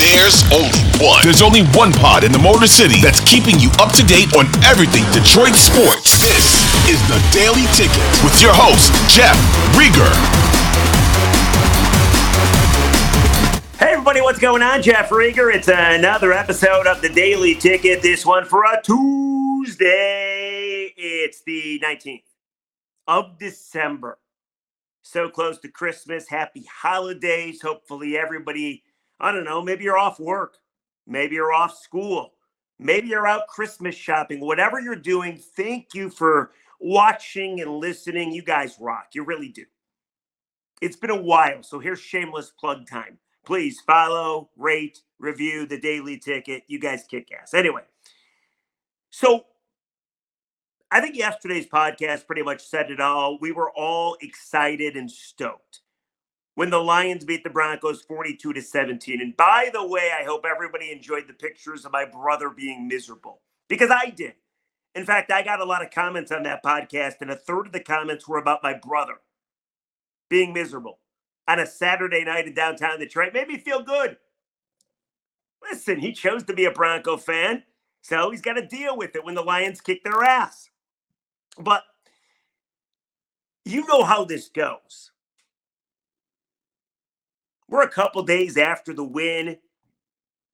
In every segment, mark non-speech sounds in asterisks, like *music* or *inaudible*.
There's only one. There's only one pod in the Motor City that's keeping you up to date on everything Detroit sports. This is the Daily Ticket with your host, Jeff Riger. Hey everybody, what's going on? Jeff Riger. It's another episode of the Daily Ticket. This one for a Tuesday. It's the 19th of December. So close to Christmas. Happy holidays. Hopefully everybody, I don't know, maybe you're off work. Maybe you're off school. Maybe you're out Christmas shopping. Whatever you're doing, thank you for watching and listening. You guys rock. You really do. It's been a while. So here's shameless plug time please follow, rate, review the daily ticket. You guys kick ass. Anyway, so I think yesterday's podcast pretty much said it all. We were all excited and stoked when the Lions beat the Broncos 42 to 17. And by the way, I hope everybody enjoyed the pictures of my brother being miserable because I did. In fact, I got a lot of comments on that podcast, and a third of the comments were about my brother being miserable on a Saturday night in downtown Detroit made me feel good. Listen, he chose to be a Bronco fan, so he's got to deal with it when the Lions kick their ass. But you know how this goes. We're a couple days after the win.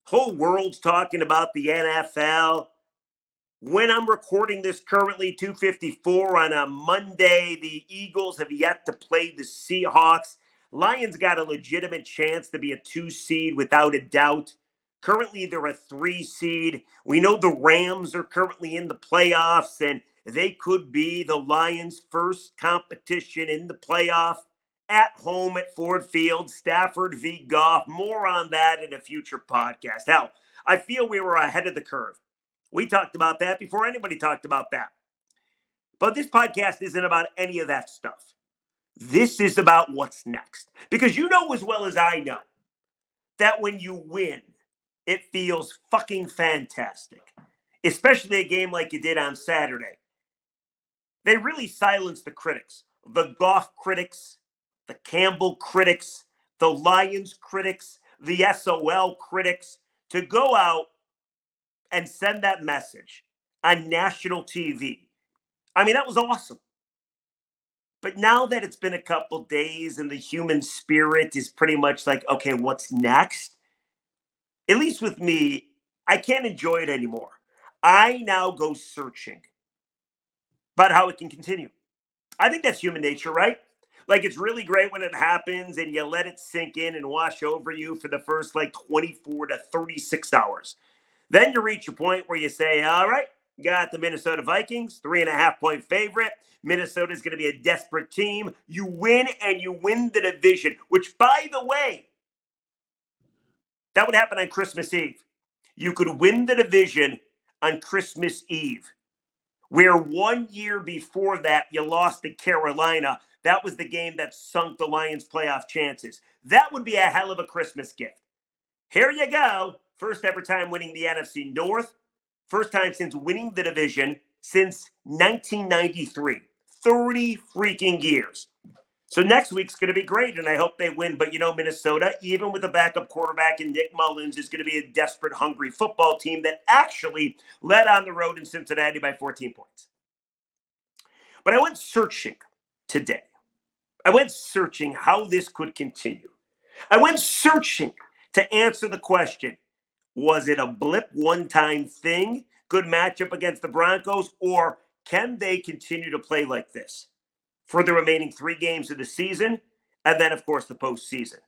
Whole world's talking about the NFL. When I'm recording this currently 254 on a Monday, the Eagles have yet to play the Seahawks. Lions got a legitimate chance to be a two seed without a doubt. Currently, they're a three seed. We know the Rams are currently in the playoffs, and they could be the Lions' first competition in the playoff at home at Ford Field, Stafford v. Goff. More on that in a future podcast. Hell, I feel we were ahead of the curve. We talked about that before anybody talked about that. But this podcast isn't about any of that stuff. This is about what's next. Because you know as well as I know that when you win, it feels fucking fantastic, especially a game like you did on Saturday. They really silenced the critics, the Goff critics, the Campbell critics, the Lions critics, the SOL critics to go out and send that message on national TV. I mean, that was awesome. But now that it's been a couple days and the human spirit is pretty much like, okay, what's next? At least with me, I can't enjoy it anymore. I now go searching about how it can continue. I think that's human nature, right? Like it's really great when it happens and you let it sink in and wash over you for the first like 24 to 36 hours. Then you reach a point where you say, all right, got the Minnesota Vikings, three and a half point favorite. Minnesota is going to be a desperate team. You win and you win the division, which, by the way, that would happen on Christmas Eve. You could win the division on Christmas Eve, where one year before that, you lost to Carolina. That was the game that sunk the Lions' playoff chances. That would be a hell of a Christmas gift. Here you go. First ever time winning the NFC North. First time since winning the division since 1993. 30 freaking years. So next week's going to be great, and I hope they win. But you know, Minnesota, even with a backup quarterback and Nick Mullens, is going to be a desperate, hungry football team that actually led on the road in Cincinnati by 14 points. But I went searching today. I went searching how this could continue. I went searching to answer the question was it a blip one time thing? Good matchup against the Broncos, or can they continue to play like this for the remaining three games of the season? And then, of course, the postseason.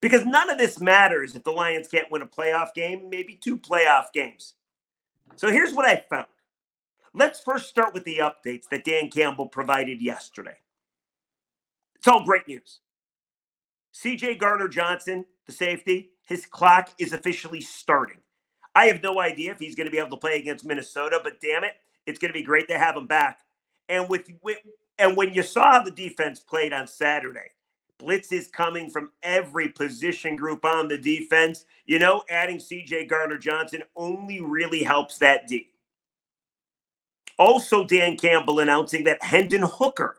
Because none of this matters if the Lions can't win a playoff game, maybe two playoff games. So here's what I found. Let's first start with the updates that Dan Campbell provided yesterday. It's all great news. CJ Gardner-Johnson, the safety, his clock is officially starting. I have no idea if he's going to be able to play against Minnesota, but damn it, it's going to be great to have him back. And with, with and when you saw how the defense played on Saturday, blitz is coming from every position group on the defense. You know, adding CJ Gardner-Johnson only really helps that D. Also, Dan Campbell announcing that Hendon Hooker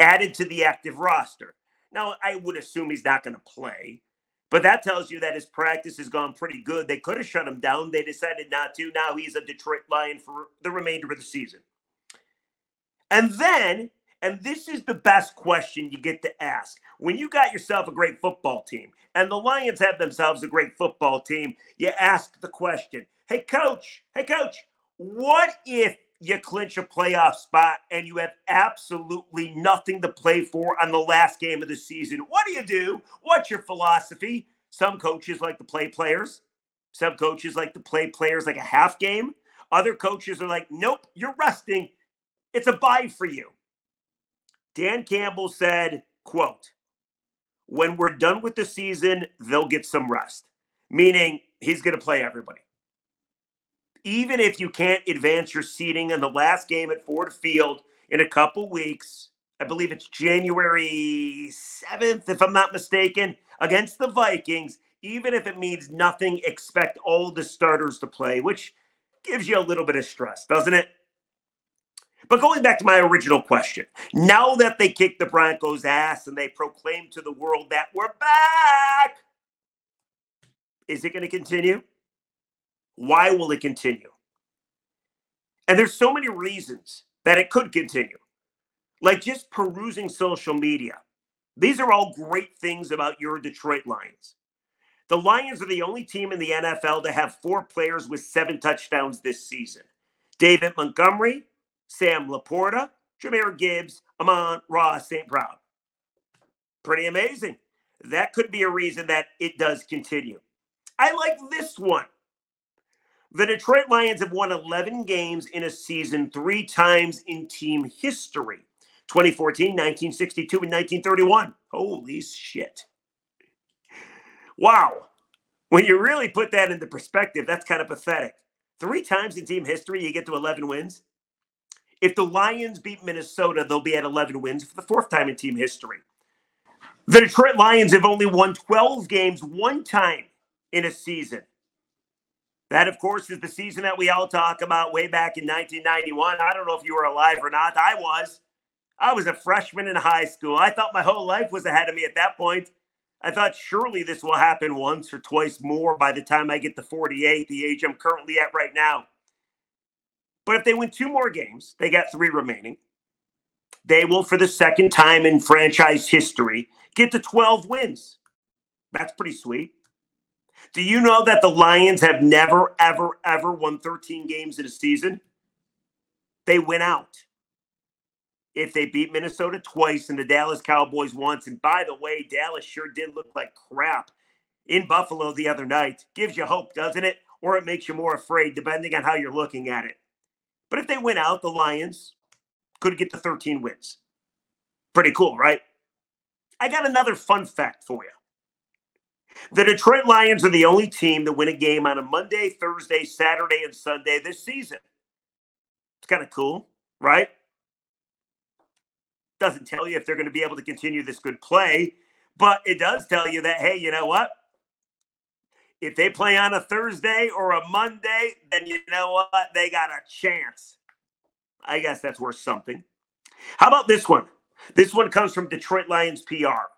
added to the active roster. Now, I would assume he's not going to play, But that tells you that his practice has gone pretty good. They could have shut him down. They decided not to. Now he's a Detroit Lion for the remainder of the season. And then, and this is the best question you get to ask when you got yourself a great football team, and the Lions have themselves a great football team, you ask the question Hey, coach, hey, coach, what if you clinch a playoff spot and you have absolutely nothing to play for on the last game of the season. What do you do? What's your philosophy? Some coaches like to play players. Some coaches like to play players like a half game. Other coaches are like, nope, you're resting. It's a bye for you. Dan Campbell said, quote, when we're done with the season, they'll get some rest, meaning he's going to play everybody even if you can't advance your seating in the last game at Ford Field in a couple weeks, I believe it's January 7th, if I'm not mistaken, against the Vikings, even if it means nothing, expect all the starters to play, which gives you a little bit of stress, doesn't it? But going back to my original question, now that they kicked the Broncos' ass and they proclaimed to the world that we're back, is it going to continue? Why will it continue? And there's so many reasons that it could continue. Like just perusing social media. These are all great things about your Detroit Lions. The Lions are the only team in the NFL to have four players with seven touchdowns this season. David Montgomery, Sam LaPorta, Jahmyr Gibbs, Amon-Ra St. Brown. Pretty amazing. That could be a reason that it does continue. I like this one. The Detroit Lions have won 11 games in a season three times in team history 2014, 1962, and 1931. Holy shit. Wow. When you really put that into perspective, that's kind of pathetic. Three times in team history, you get to 11 wins. If the Lions beat Minnesota, they'll be at 11 wins for the fourth time in team history. The Detroit Lions have only won 12 games one time in a season. That, of course, is the season that we all talk about way back in 1991. I don't know if you were alive or not. I was. I was a freshman in high school. I thought my whole life was ahead of me at that point. I thought surely this will happen once or twice more by the time I get to 48, the age I'm currently at right now. But if they win two more games, they got three remaining. They will, for the second time in franchise history, get to 12 wins. That's pretty sweet. Do you know that the Lions have never, ever, ever won 13 games in a season? They went out. If they beat Minnesota twice and the Dallas Cowboys once, and by the way, Dallas sure did look like crap in Buffalo the other night. Gives you hope, doesn't it? Or it makes you more afraid, depending on how you're looking at it. But if they win out, the Lions could get to 13 wins. Pretty cool, right? I got another fun fact for you. The Detroit Lions are the only team that win a game on a Monday, Thursday, Saturday, and Sunday this season. It's kind of cool, right? Doesn't tell you if they're going to be able to continue this good play, but it does tell you that, hey, you know what? If they play on a Thursday or a Monday, then you know what? They got a chance. I guess that's worth something. How about this one? This one comes from Detroit Lions PR.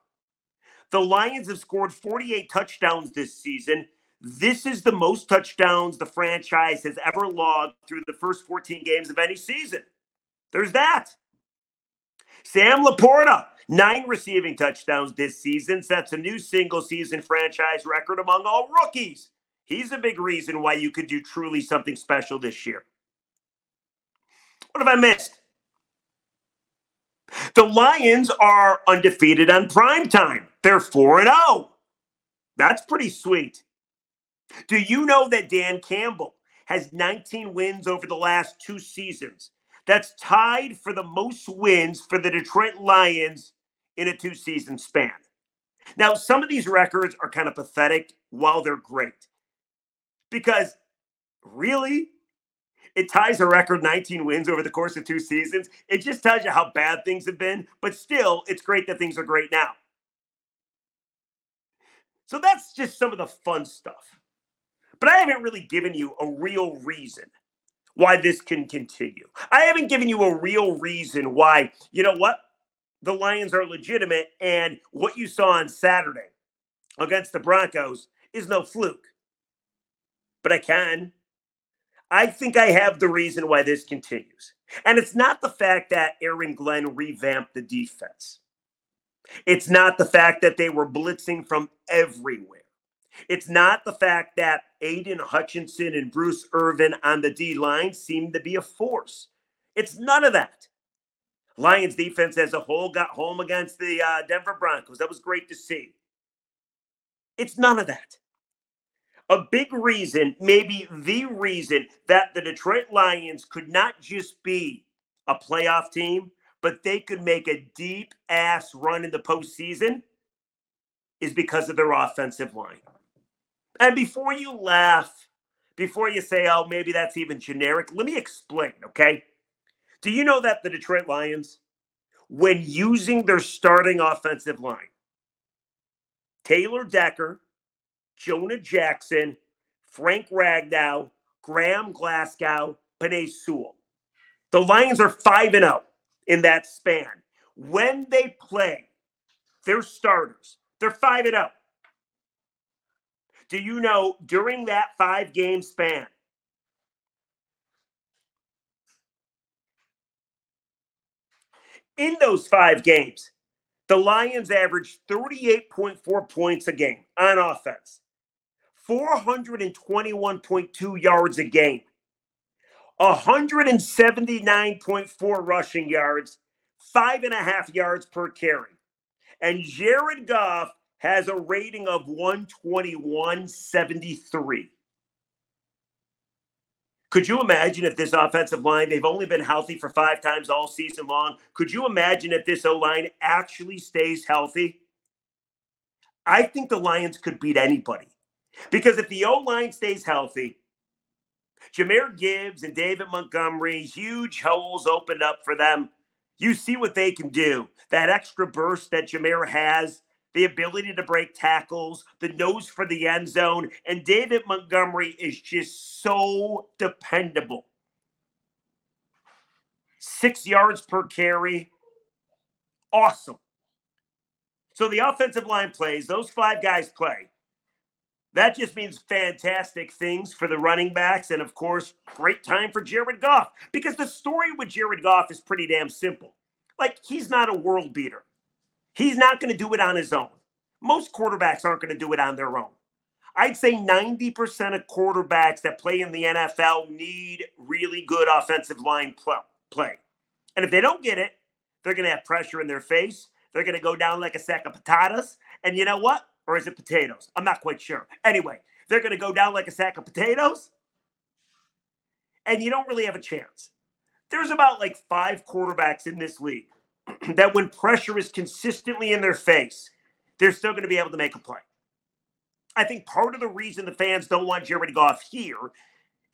The Lions have scored 48 touchdowns this season. This is the most touchdowns the franchise has ever logged through the first 14 games of any season. There's that. Sam LaPorta, nine receiving touchdowns this season, sets a new single season franchise record among all rookies. He's a big reason why you could do truly something special this year. What have I missed? The Lions are undefeated on prime time. They're 4 0. That's pretty sweet. Do you know that Dan Campbell has 19 wins over the last two seasons? That's tied for the most wins for the Detroit Lions in a two season span. Now, some of these records are kind of pathetic while they're great. Because really, it ties a record 19 wins over the course of two seasons. It just tells you how bad things have been, but still, it's great that things are great now. So that's just some of the fun stuff. But I haven't really given you a real reason why this can continue. I haven't given you a real reason why, you know what? The Lions are legitimate and what you saw on Saturday against the Broncos is no fluke. But I can. I think I have the reason why this continues. And it's not the fact that Aaron Glenn revamped the defense. It's not the fact that they were blitzing from everywhere. It's not the fact that Aidan Hutchinson and Bruce Irvin on the D line seemed to be a force. It's none of that. Lions defense as a whole got home against the uh, Denver Broncos. That was great to see. It's none of that. A big reason, maybe the reason, that the Detroit Lions could not just be a playoff team, but they could make a deep ass run in the postseason is because of their offensive line. And before you laugh, before you say, oh, maybe that's even generic, let me explain, okay? Do you know that the Detroit Lions, when using their starting offensive line, Taylor Decker, Jonah Jackson, Frank Ragnow, Graham Glasgow, Penei Sewell. The Lions are 5 and 0 in that span. When they play their starters, they're 5 and 0. Do you know during that 5 game span, in those 5 games, the Lions averaged 38.4 points a game on offense, 421.2 yards a game, 179.4 rushing yards, five and a half yards per carry. And Jared Goff has a rating of 121.73. Could you imagine if this offensive line, they've only been healthy for five times all season long? Could you imagine if this O line actually stays healthy? I think the Lions could beat anybody because if the O line stays healthy, Jahmyr Gibbs and David Montgomery, huge holes opened up for them. You see what they can do. That extra burst that Jahmyr has the ability to break tackles, the nose for the end zone. And David Montgomery is just so dependable. Six yards per carry. Awesome. So the offensive line plays, those five guys play. That just means fantastic things for the running backs. And of course, great time for Jared Goff because the story with Jared Goff is pretty damn simple. Like, he's not a world beater. He's not going to do it on his own. Most quarterbacks aren't going to do it on their own. I'd say 90% of quarterbacks that play in the NFL need really good offensive line play. And if they don't get it, they're going to have pressure in their face. They're going to go down like a sack of potatoes. And you know what? Or is it potatoes? I'm not quite sure. Anyway, they're going to go down like a sack of potatoes. And you don't really have a chance. There's about like five quarterbacks in this league *clears throat* that when pressure is consistently in their face, they're still going to be able to make a play. I think part of the reason the fans don't want Jared Goff here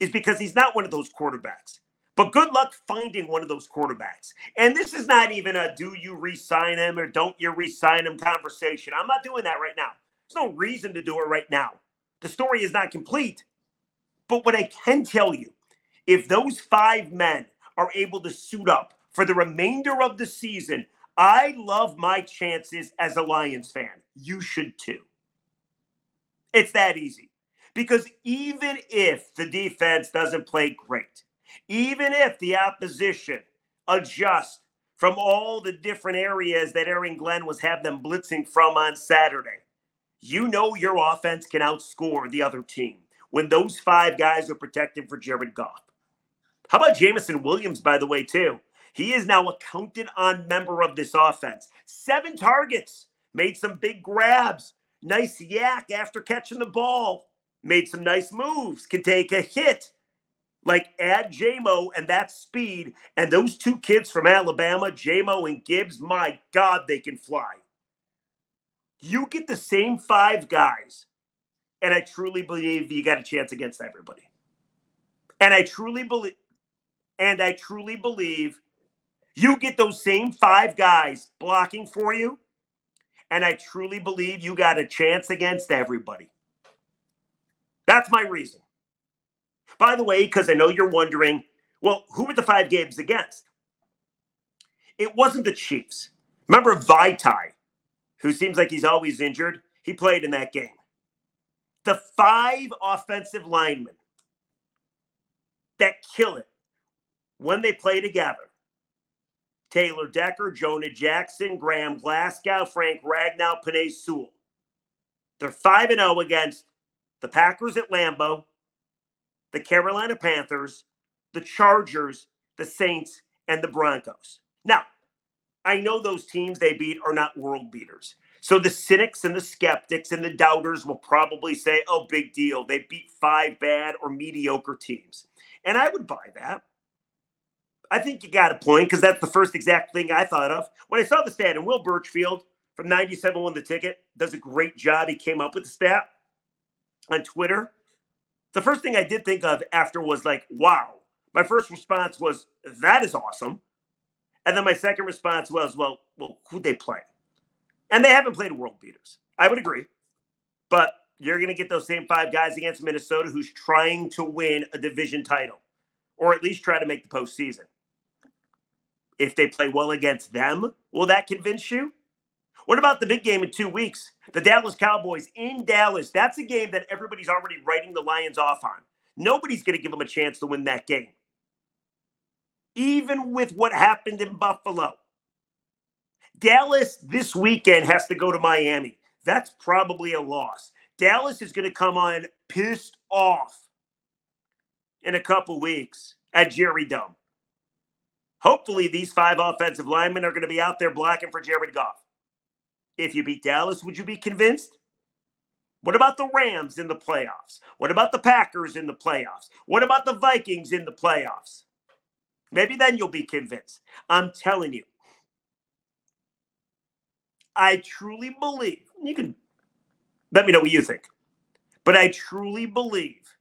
is because he's not one of those quarterbacks. But good luck finding one of those quarterbacks. And this is not even a do you resign him or don't you resign him conversation. I'm not doing that right now. There's no reason to do it right now. The story is not complete. But what I can tell you, if those five men are able to suit up for the remainder of the season, I love my chances as a Lions fan. You should too. It's that easy. Because even if the defense doesn't play great, even if the opposition adjusts from all the different areas that Aaron Glenn was having them blitzing from on Saturday, you know your offense can outscore the other team when those five guys are protecting for Jared Goff. How about Jameson Williams, by the way, too? He is now a counted on member of this offense. Seven targets, made some big grabs, nice yak after catching the ball, made some nice moves, can take a hit. Like add Jamo and that speed, and those two kids from Alabama, Jamo and Gibbs, my God, they can fly. You get the same five guys, and I truly believe you got a chance against everybody. And I truly believe, and I truly believe you get those same five guys blocking for you, and I truly believe you got a chance against everybody. That's my reason. By the way, because I know you're wondering, well, who were the five games against? It wasn't the Chiefs. Remember Vaitai, who seems like he's always injured? he played in that game. The five offensive linemen that kill it when they play together Taylor Decker, Jonah Jackson, Graham Glasgow, Frank Ragnow, Penei Sewell. They're 5 0 against the Packers at Lambeau, the Carolina Panthers, the Chargers, the Saints, and the Broncos. Now, I know those teams they beat are not world beaters. So the cynics and the skeptics and the doubters will probably say, oh, big deal. They beat five bad or mediocre teams. And I would buy that. I think you got a point because that's the first exact thing I thought of when I saw the stat. And Will Burchfield from 97 won the ticket, does a great job. He came up with the stat on Twitter. The first thing I did think of after was like, wow. My first response was, that is awesome. And then my second response was, well, well, who'd they play? And they haven't played world beaters. I would agree. But you're going to get those same five guys against Minnesota who's trying to win a division title or at least try to make the postseason. If they play well against them, will that convince you? What about the big game in two weeks? The Dallas Cowboys in Dallas. That's a game that everybody's already writing the Lions off on. Nobody's going to give them a chance to win that game. Even with what happened in Buffalo. Dallas this weekend has to go to Miami. That's probably a loss. Dallas is going to come on pissed off in a couple weeks at Jerry Dome. Hopefully, these five offensive linemen are going to be out there blocking for Jared Goff. If you beat Dallas, would you be convinced? What about the Rams in the playoffs? What about the Packers in the playoffs? What about the Vikings in the playoffs? Maybe then you'll be convinced. I'm telling you. I truly believe, you can let me know what you think, but I truly believe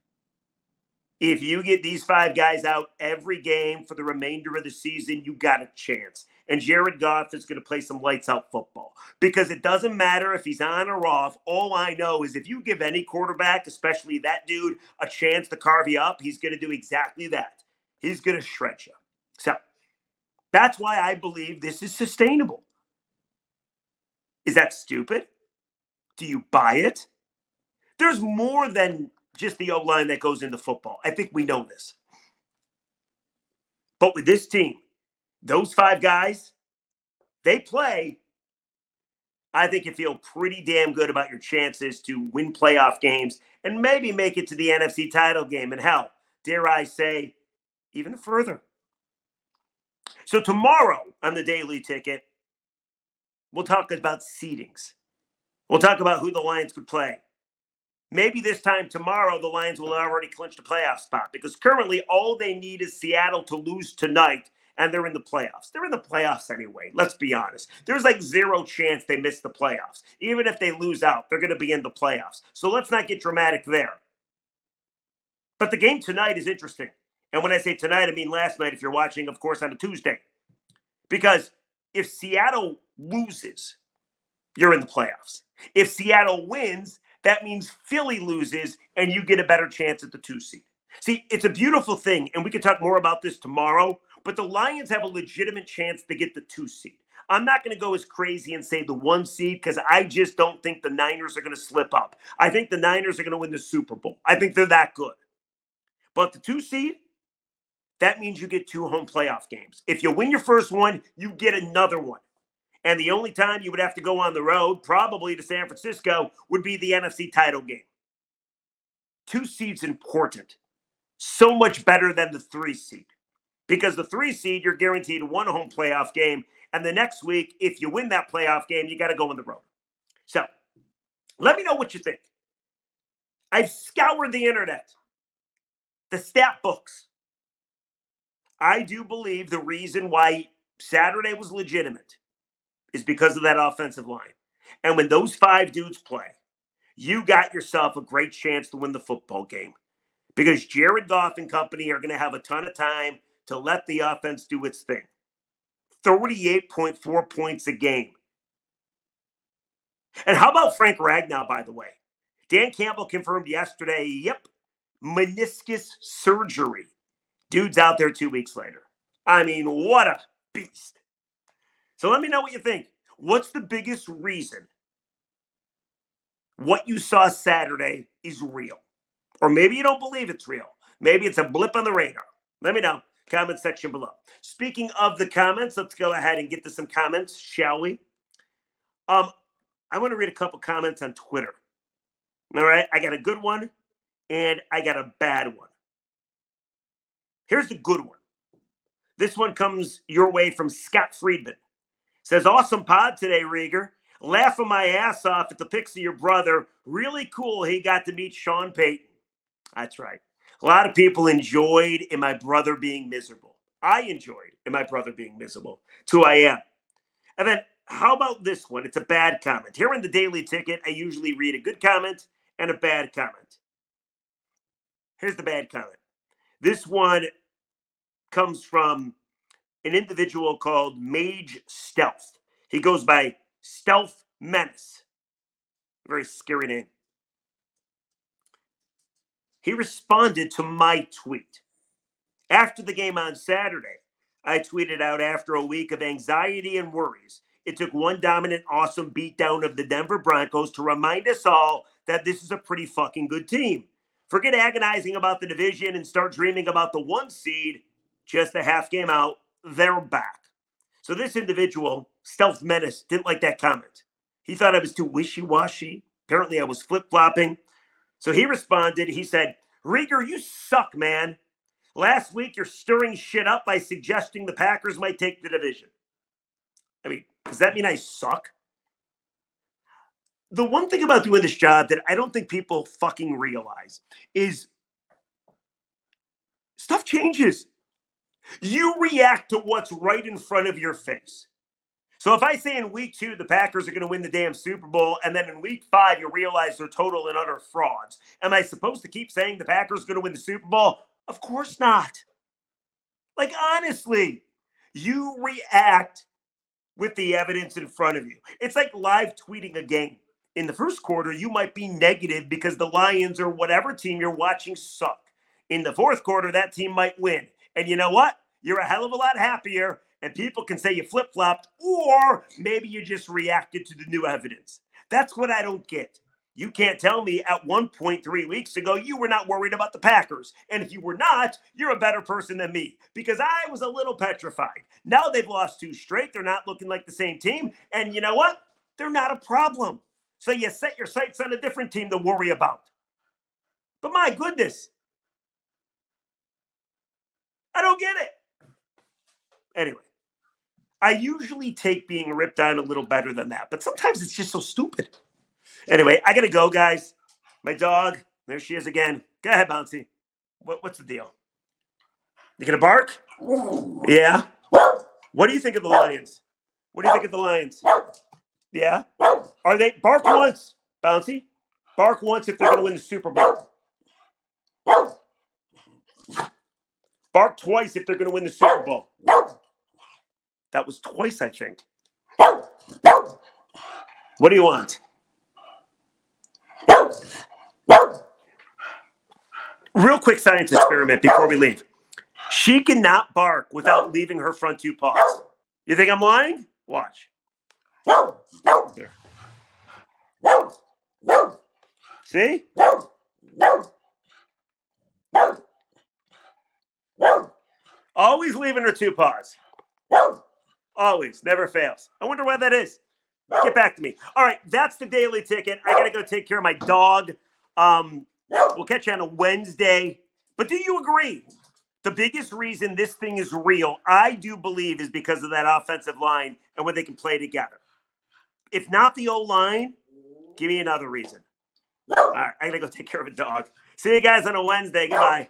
if you get these five guys out every game for the remainder of the season, you got a chance. And Jared Goff is going to play some lights out football because it doesn't matter if he's on or off. All I know is if you give any quarterback, especially that dude, a chance to carve you up, he's going to do exactly that. He's going to shred you. So that's why I believe this is sustainable. Is that stupid? Do you buy it? There's more than just the O line that goes into football. I think we know this. But with this team, those five guys, they play. I think you feel pretty damn good about your chances to win playoff games and maybe make it to the NFC title game. And hell, dare I say, even further. So, tomorrow on the daily ticket, we'll talk about seedings. We'll talk about who the Lions could play. Maybe this time tomorrow, the Lions will already clinch a playoff spot because currently all they need is Seattle to lose tonight and they're in the playoffs. They're in the playoffs anyway. Let's be honest. There's like zero chance they miss the playoffs. Even if they lose out, they're going to be in the playoffs. So let's not get dramatic there. But the game tonight is interesting. And when I say tonight, I mean last night if you're watching, of course, on a Tuesday. Because if Seattle loses, you're in the playoffs. If Seattle wins, that means Philly loses and you get a better chance at the two seed. See, it's a beautiful thing, and we can talk more about this tomorrow, but the Lions have a legitimate chance to get the two seed. I'm not going to go as crazy and say the one seed because I just don't think the Niners are going to slip up. I think the Niners are going to win the Super Bowl. I think they're that good. But the two seed, that means you get two home playoff games. If you win your first one, you get another one. And the only time you would have to go on the road, probably to San Francisco, would be the NFC title game. Two seeds important. So much better than the three seed. Because the three seed, you're guaranteed one home playoff game. And the next week, if you win that playoff game, you got to go on the road. So let me know what you think. I've scoured the internet, the stat books. I do believe the reason why Saturday was legitimate is because of that offensive line. And when those five dudes play, you got yourself a great chance to win the football game because Jared Goff and company are going to have a ton of time to let the offense do its thing. 38.4 points a game. And how about Frank Ragnow, by the way? Dan Campbell confirmed yesterday, yep, meniscus surgery. Dude's out there two weeks later. I mean, what a beast. So let me know what you think. What's the biggest reason what you saw Saturday is real. Or maybe you don't believe it's real. Maybe it's a blip on the radar. Let me know. Comment section below. Speaking of the comments, let's go ahead and get to some comments, shall we? Um, I want to read a couple comments on Twitter. All right, I got a good one and I got a bad one. Here's the good one. This one comes your way from Scott Friedman. Says, awesome pod today, Riger. Laughing my ass off at the pics of your brother. Really cool he got to meet Sean Payton. That's right. A lot of people enjoyed in my brother being miserable. I enjoyed in my brother being miserable. It's who I am. And then how about this one? It's a bad comment. Here in the daily ticket, I usually read a good comment and a bad comment. Here's the bad comment. This one comes from an individual called Mage Stealth. He goes by Stealth Menace. Very scary name. He responded to my tweet. After the game on Saturday, I tweeted out after a week of anxiety and worries, it took one dominant, awesome beatdown of the Denver Broncos to remind us all that this is a pretty fucking good team. Forget agonizing about the division and start dreaming about the one seed. Just a half game out, they're back. So this individual, Stealth Menace, didn't like that comment. He thought I was too wishy washy. Apparently, I was flip flopping. So he responded. He said, Riger, you suck, man. Last week, you're stirring shit up by suggesting the Packers might take the division. I mean, does that mean I suck? the one thing about doing this job that I don't think people fucking realize is stuff changes. You react to what's right in front of your face. So if I say in week two the Packers are going to win the damn Super Bowl, and then in week five you realize they're total and utter frauds, am I supposed to keep saying the Packers are going to win the Super Bowl? Of course not. Like honestly, you react with the evidence in front of you. It's like live tweeting a game in the first quarter, you might be negative because the Lions or whatever team you're watching suck. In the fourth quarter, that team might win. And you know what? You're a hell of a lot happier, and people can say you flip flopped, or maybe you just reacted to the new evidence. That's what I don't get. You can't tell me at one point three weeks ago you were not worried about the Packers. And if you were not, you're a better person than me because I was a little petrified. Now they've lost two straight. They're not looking like the same team. And you know what? They're not a problem. So you set your sights on a different team to worry about. But my goodness, I don't get it. Anyway, I usually take being ripped on a little better than that, but sometimes it's just so stupid. Anyway, I gotta go, guys. My dog, there she is again. Go ahead, Bouncy. What, what's the deal? You gonna bark? Yeah. What do you think of the Lions? What do you think of the Lions? Yeah. Are they bark once, bouncy? Bark once if they're to win the Super Bowl. Bark twice if they're going to win the Super Bowl. That was twice, I think. What do you want? Real quick science experiment before we leave. She cannot bark without leaving her front two paws. You think I'm lying? Watch. There. See? Always leaving her two paws. Always, never fails. I wonder why that is. Get back to me. All right, that's the daily ticket. I gotta go take care of my dog. Um, we'll catch you on a Wednesday. But do you agree? The biggest reason this thing is real, I do believe, is because of that offensive line and when they can play together. If not the O line, give me another reason. All right, I gotta go take care of a dog. See you guys on a Wednesday. Goodbye.